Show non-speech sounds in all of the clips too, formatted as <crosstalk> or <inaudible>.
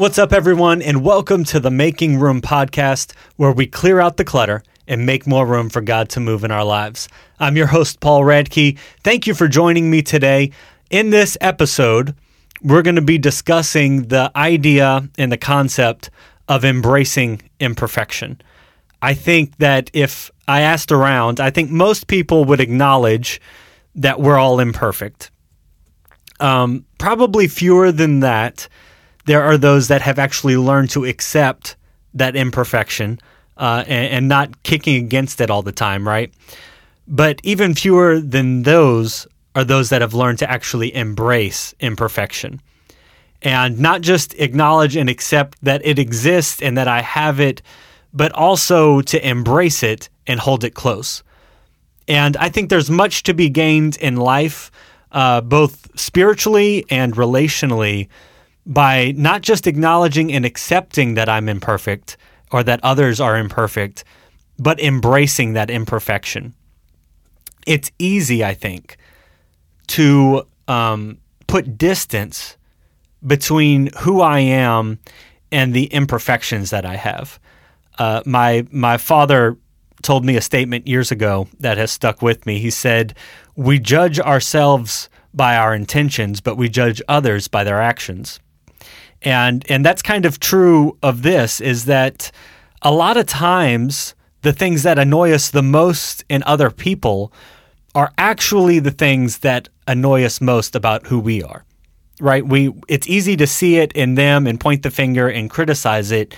What's up, everyone, and welcome to the Making Room podcast, where we clear out the clutter and make more room for God to move in our lives. I'm your host, Paul Radke. Thank you for joining me today. In this episode, we're going to be discussing the idea and the concept of embracing imperfection. I think that if I asked around, I think most people would acknowledge that we're all imperfect. Um, probably fewer than that there are those that have actually learned to accept that imperfection uh, and, and not kicking against it all the time, right? But even fewer than those are those that have learned to actually embrace imperfection and not just acknowledge and accept that it exists and that I have it, but also to embrace it and hold it close. And I think there's much to be gained in life, uh, both spiritually and relationally, by not just acknowledging and accepting that I'm imperfect or that others are imperfect, but embracing that imperfection. It's easy, I think, to um, put distance between who I am and the imperfections that I have. Uh, my my father told me a statement years ago that has stuck with me. He said, "We judge ourselves by our intentions, but we judge others by their actions." And and that's kind of true of this is that a lot of times the things that annoy us the most in other people are actually the things that annoy us most about who we are right? We it's easy to see it in them and point the finger and criticize it.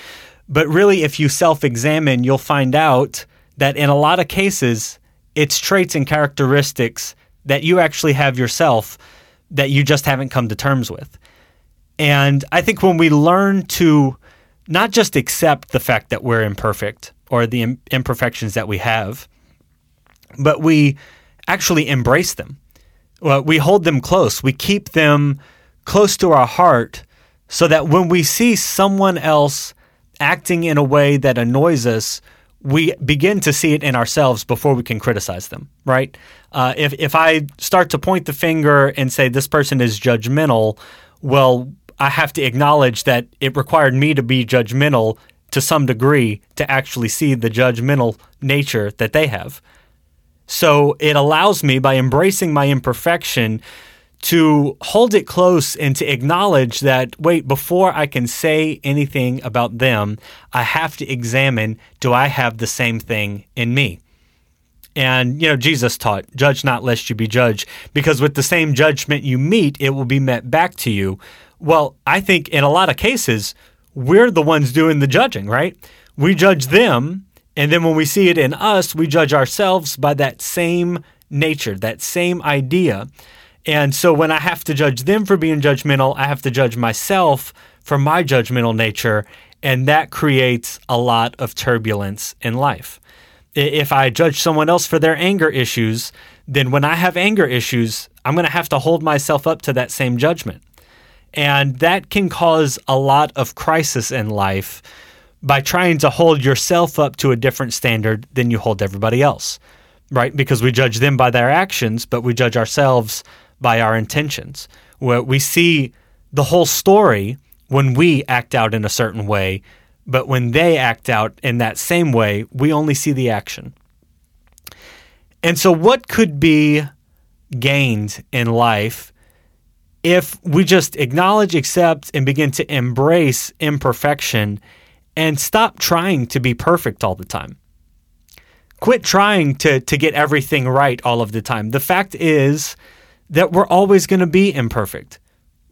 But really if you self-examine you'll find out that in a lot of cases it's traits and characteristics that you actually have yourself that you just haven't come to terms with and I think when we learn to not just accept the fact that we're imperfect or the imperfections that we have, but we actually embrace them. Well, we hold them close. We keep them close to our heart so that when we see someone else acting in a way that annoys us, we begin to see it in ourselves before we can criticize them, right? Uh, if, if I start to point the finger and say this person is judgmental, well, I have to acknowledge that it required me to be judgmental to some degree to actually see the judgmental nature that they have. So it allows me, by embracing my imperfection, to hold it close and to acknowledge that, wait, before I can say anything about them, I have to examine do I have the same thing in me? And, you know, Jesus taught, judge not lest you be judged, because with the same judgment you meet, it will be met back to you. Well, I think in a lot of cases, we're the ones doing the judging, right? We judge them, and then when we see it in us, we judge ourselves by that same nature, that same idea. And so when I have to judge them for being judgmental, I have to judge myself for my judgmental nature, and that creates a lot of turbulence in life. If I judge someone else for their anger issues, then when I have anger issues, I'm going to have to hold myself up to that same judgment. And that can cause a lot of crisis in life by trying to hold yourself up to a different standard than you hold everybody else, right? Because we judge them by their actions, but we judge ourselves by our intentions. Where we see the whole story when we act out in a certain way, but when they act out in that same way, we only see the action. And so, what could be gained in life if we just acknowledge, accept, and begin to embrace imperfection and stop trying to be perfect all the time. Quit trying to, to get everything right all of the time. The fact is that we're always going to be imperfect.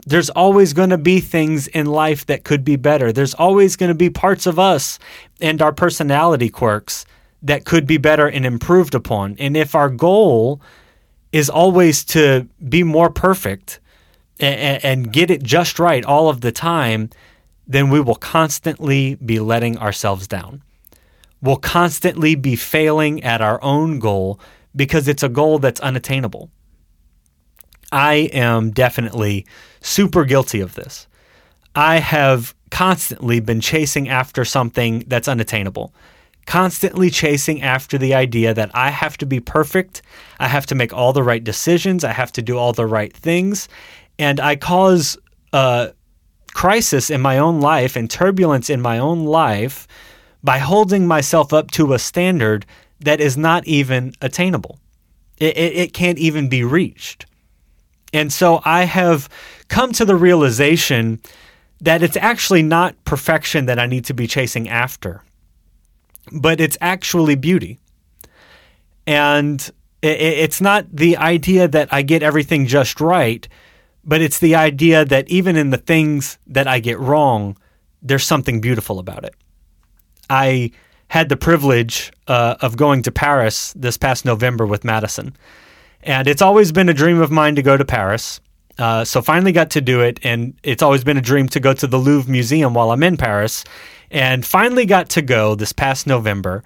There's always going to be things in life that could be better. There's always going to be parts of us and our personality quirks that could be better and improved upon. And if our goal is always to be more perfect, and, and get it just right all of the time, then we will constantly be letting ourselves down. We'll constantly be failing at our own goal because it's a goal that's unattainable. I am definitely super guilty of this. I have constantly been chasing after something that's unattainable, constantly chasing after the idea that I have to be perfect, I have to make all the right decisions, I have to do all the right things, and I cause uh, crisis in my own life and turbulence in my own life by holding myself up to a standard that is not even attainable. It, it, it, can't even be reached. And so I have come to the realization that it's actually not perfection that I need to be chasing after, but it's actually beauty. And it's not the idea that I get everything just right, but it's the idea that even in the things that I get wrong, there's something beautiful about it. I had the privilege uh, of going to Paris this past November with Madison. And it's always been a dream of mine to go to Paris. Uh, so finally got to do it. And it's always been a dream to go to the Louvre Museum while I'm in Paris. And finally got to go this past November.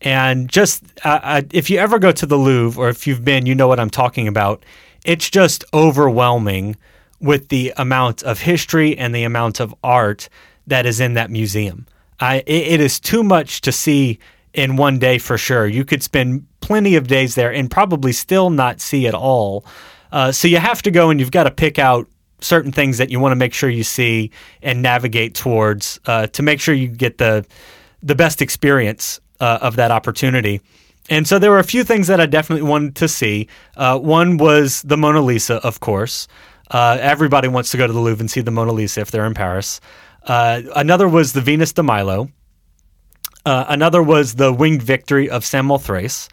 And just uh, uh if you ever go to the Louvre, or if you've been, you know what I'm talking about. It's just overwhelming with the amount of history and the amount of art that is in that museum. I, it is too much to see in one day for sure. You could spend plenty of days there and probably still not see it all. Uh, so you have to go and you've got to pick out certain things that you want to make sure you see and navigate towards uh, to make sure you get the the best experience uh, of that opportunity. And so there were a few things that I definitely wanted to see. Uh, one was the Mona Lisa, of course. Uh, everybody wants to go to the Louvre and see the Mona Lisa if they're in Paris. Uh, another was the Venus de Milo. Uh, another was the Winged Victory of Samothrace.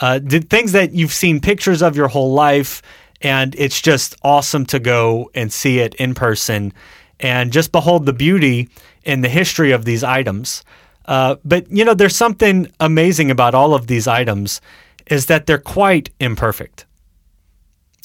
Uh, did things that you've seen pictures of your whole life, and it's just awesome to go and see it in person and just behold the beauty and the history of these items. Uh, but you know, there's something amazing about all of these items, is that they're quite imperfect.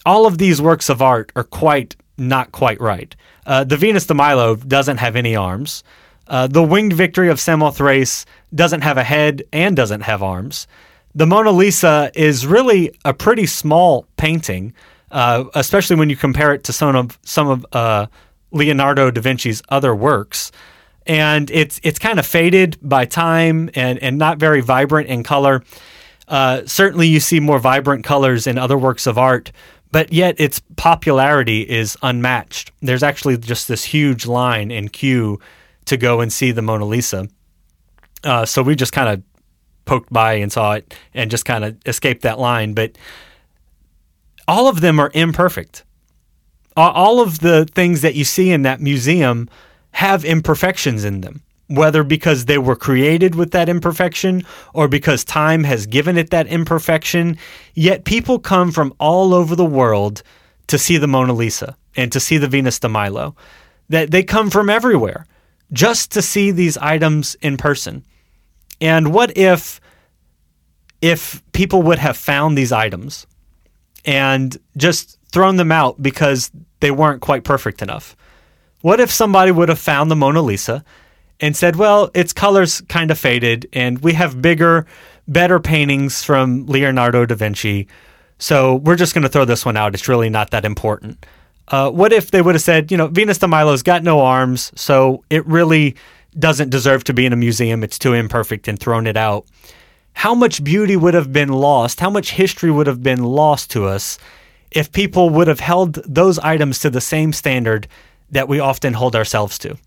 All of these works of art are quite not quite right. Uh, the Venus de Milo doesn't have any arms. Uh, the Winged Victory of Samothrace doesn't have a head and doesn't have arms. The Mona Lisa is really a pretty small painting, uh, especially when you compare it to some of some of uh, Leonardo da Vinci's other works. And it's it's kind of faded by time and, and not very vibrant in color. Uh, certainly, you see more vibrant colors in other works of art, but yet its popularity is unmatched. There's actually just this huge line in queue to go and see the Mona Lisa. Uh, so we just kind of poked by and saw it and just kind of escaped that line. But all of them are imperfect. All of the things that you see in that museum have imperfections in them whether because they were created with that imperfection or because time has given it that imperfection. Yet people come from all over the world to see the Mona Lisa and to see the Venus de Milo. That they come from everywhere just to see these items in person. And what if if people would have found these items and just thrown them out because they weren't quite perfect enough? What if somebody would have found the Mona Lisa and said, well, its colors kind of faded, and we have bigger, better paintings from Leonardo da Vinci. So we're just going to throw this one out. It's really not that important. Uh, what if they would have said, you know, Venus de Milo's got no arms, so it really doesn't deserve to be in a museum. It's too imperfect and thrown it out. How much beauty would have been lost? How much history would have been lost to us if people would have held those items to the same standard that we often hold ourselves to?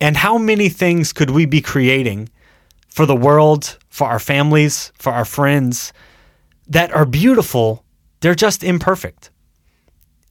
And how many things could we be creating for the world, for our families, for our friends that are beautiful? They're just imperfect.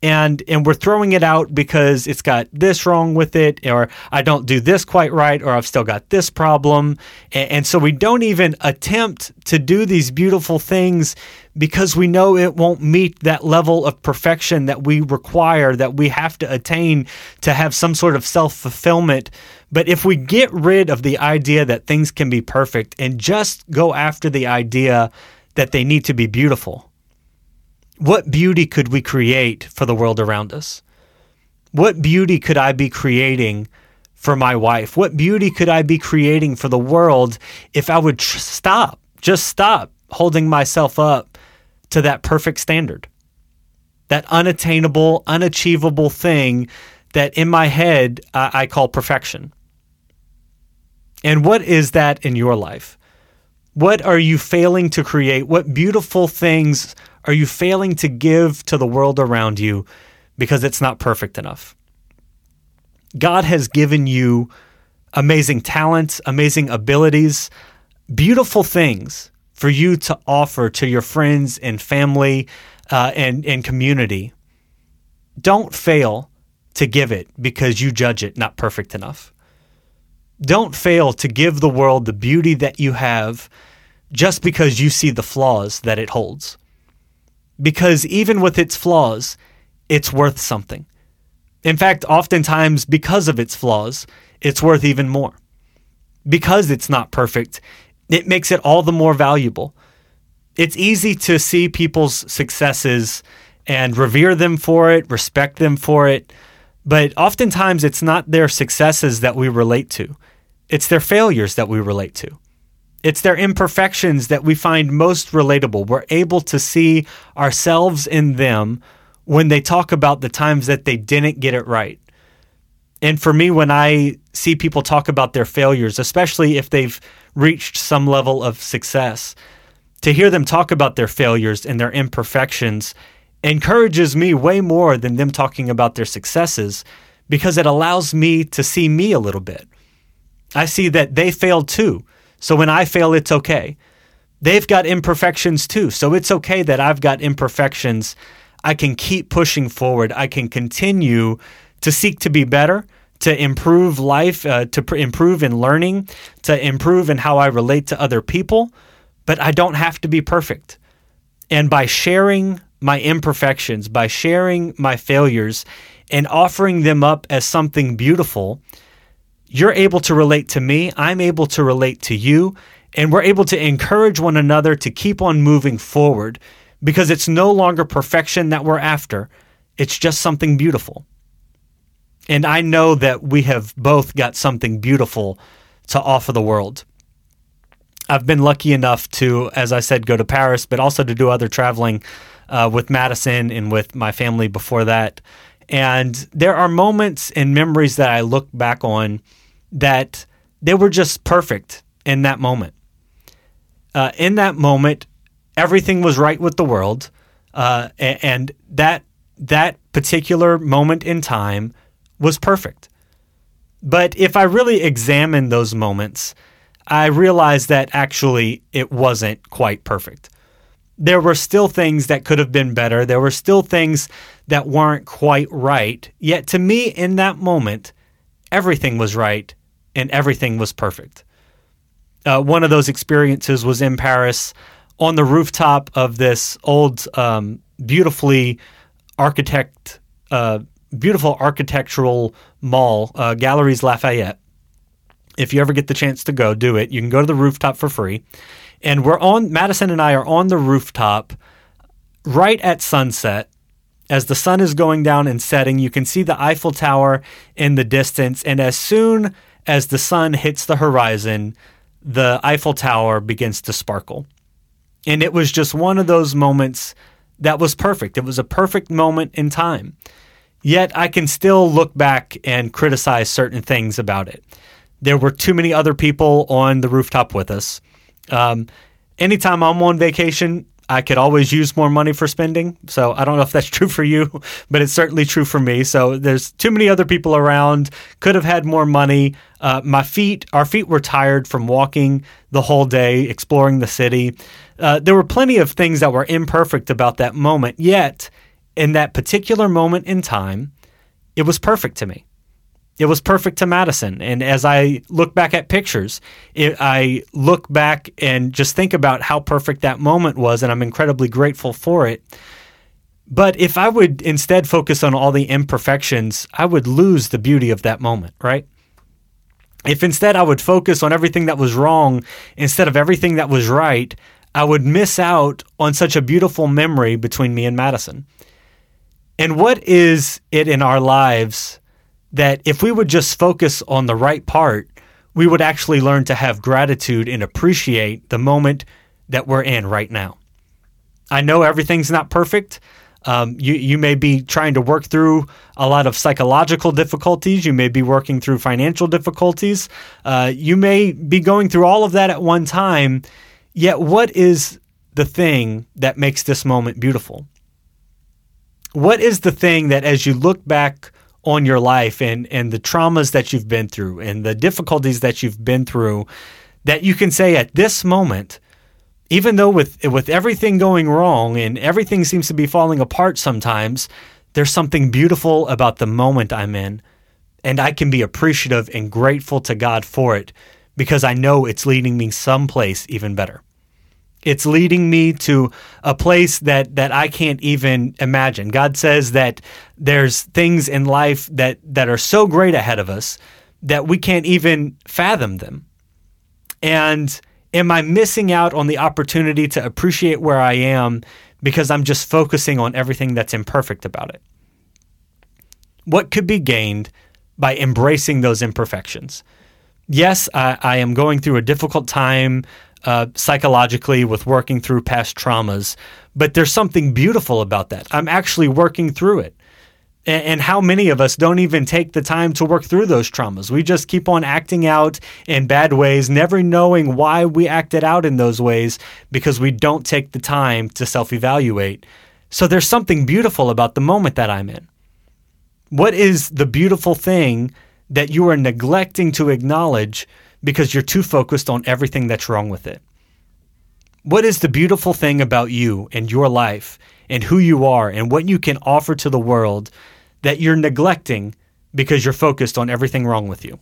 And and we're throwing it out because it's got this wrong with it, or I don't do this quite right, or I've still got this problem. And, and so we don't even attempt to do these beautiful things because we know it won't meet that level of perfection that we require, that we have to attain to have some sort of self fulfillment. But if we get rid of the idea that things can be perfect and just go after the idea that they need to be beautiful, what beauty could we create for the world around us? What beauty could I be creating for my wife? What beauty could I be creating for the world if I would tr- stop, just stop holding myself up to that perfect standard, that unattainable, unachievable thing that in my head uh, I call perfection. And what is that in your life? What are you failing to create? What beautiful things are you failing to give to the world around you because it's not perfect enough? God has given you amazing talents, amazing abilities, beautiful things for you to offer to your friends and family uh, and, and community. Don't fail to give it because you judge it not perfect enough. Don't fail to give the world the beauty that you have just because you see the flaws that it holds. Because even with its flaws, it's worth something. In fact, oftentimes, because of its flaws, it's worth even more. Because it's not perfect, it makes it all the more valuable. It's easy to see people's successes and revere them for it, respect them for it, but oftentimes it's not their successes that we relate to. It's their failures that we relate to. It's their imperfections that we find most relatable. We're able to see ourselves in them when they talk about the times that they didn't get it right. And for me, when I see people talk about their failures, especially if they've reached some level of success, to hear them talk about their failures and their imperfections encourages me way more than them talking about their successes because it allows me to see me a little bit. I see that they failed too. So when I fail, it's okay. They've got imperfections too. So it's okay that I've got imperfections. I can keep pushing forward. I can continue to seek to be better, to improve life, uh, to pr- improve in learning, to improve in how I relate to other people. But I don't have to be perfect. And by sharing my imperfections, by sharing my failures and offering them up as something beautiful, you're able to relate to me. I'm able to relate to you. And we're able to encourage one another to keep on moving forward because it's no longer perfection that we're after. It's just something beautiful. And I know that we have both got something beautiful to offer the world. I've been lucky enough to, as I said, go to Paris, but also to do other traveling uh, with Madison and with my family before that. And there are moments and memories that I look back on that they were just perfect in that moment. Uh, in that moment, everything was right with the world, uh, and that that particular moment in time was perfect. But if I really examine those moments, I realize that actually it wasn't quite perfect there were still things that could have been better. There were still things that weren't quite right. Yet to me, in that moment, everything was right and everything was perfect. Uh, one of those experiences was in Paris on the rooftop of this old, um, beautifully architect, uh, beautiful architectural mall, uh, Galeries Lafayette. If you ever get the chance to go, do it. You can go to the rooftop for free and we're on Madison and I are on the rooftop right at sunset. As the sun is going down and setting, you can see the Eiffel Tower in the distance. And as soon as the sun hits the horizon, the Eiffel Tower begins to sparkle. And it was just one of those moments that was perfect. It was a perfect moment in time. Yet I can still look back and criticize certain things about it. There were too many other people on the rooftop with us. Um, anytime I'm on vacation, I could always use more money for spending. So I don't know if that's <laughs> true for you, but it's certainly true for me. So there's too many other people around. Could have had more money. Uh, my feet, our feet were tired from walking the whole day, exploring the city. Uh, there were plenty of things that were imperfect about that moment. Yet, in that particular moment in time, it was perfect to me. It was perfect to Madison. And as I look back at pictures, it, I look back and just think about how perfect that moment was, and I'm incredibly grateful for it. But if I would instead focus on all the imperfections, I would lose the beauty of that moment, right? If instead I would focus on everything that was wrong instead of everything that was right, I would miss out on such a beautiful memory between me and Madison. And what is it in our lives that if we would just focus on the right part, we would actually learn to have gratitude and appreciate the moment that we're in right now. I know everything's not perfect. Um, you, you may be trying to work through a lot of psychological difficulties. You may be working through financial difficulties. Uh, you may be going through all of that at one time. Yet, what is the thing that makes this moment beautiful? What is the thing that, as you look back on your life and and the traumas that you've been through and the difficulties that you've been through that you can say at this moment even though with with everything going wrong and everything seems to be falling apart sometimes there's something beautiful about the moment I'm in and I can be appreciative and grateful to God for it because I know it's leading me someplace even better. It's leading me to a place that that I can't even imagine. God says that there's things in life that that are so great ahead of us that we can't even fathom them. And am I missing out on the opportunity to appreciate where I am because I'm just focusing on everything that's imperfect about it? What could be gained by embracing those imperfections? Yes, I, I am going through a difficult time uh, psychologically with working through past traumas, but there's something beautiful about that. I'm actually working through it. And, and how many of us don't even take the time to work through those traumas? We just keep on acting out in bad ways, never knowing why we acted out in those ways because we don't take the time to self evaluate. So there's something beautiful about the moment that I'm in. What is the beautiful thing that you are neglecting to acknowledge because you're too focused on everything that's wrong with it. What is the beautiful thing about you and your life and who you are and what you can offer to the world that you're neglecting because you're focused on everything wrong with you?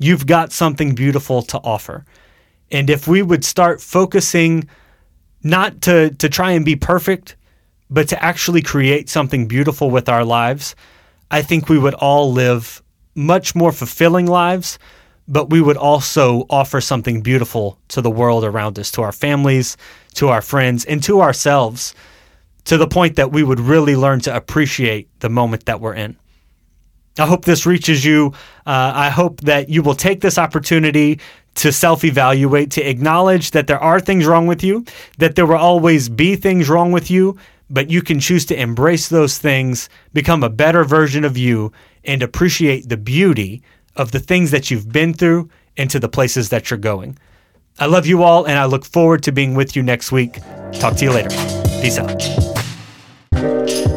You've got something beautiful to offer. And if we would start focusing not to, to try and be perfect, but to actually create something beautiful with our lives, I think we would all live much more fulfilling lives, but we would also offer something beautiful to the world around us, to our families, to our friends, and to ourselves, to the point that we would really learn to appreciate the moment that we're in. I hope this reaches you. Uh, I hope that you will take this opportunity to self evaluate, to acknowledge that there are things wrong with you, that there will always be things wrong with you, but you can choose to embrace those things, become a better version of you, and appreciate the beauty of the things that you've been through and to the places that you're going. I love you all, and I look forward to being with you next week. Talk to you later. Peace out.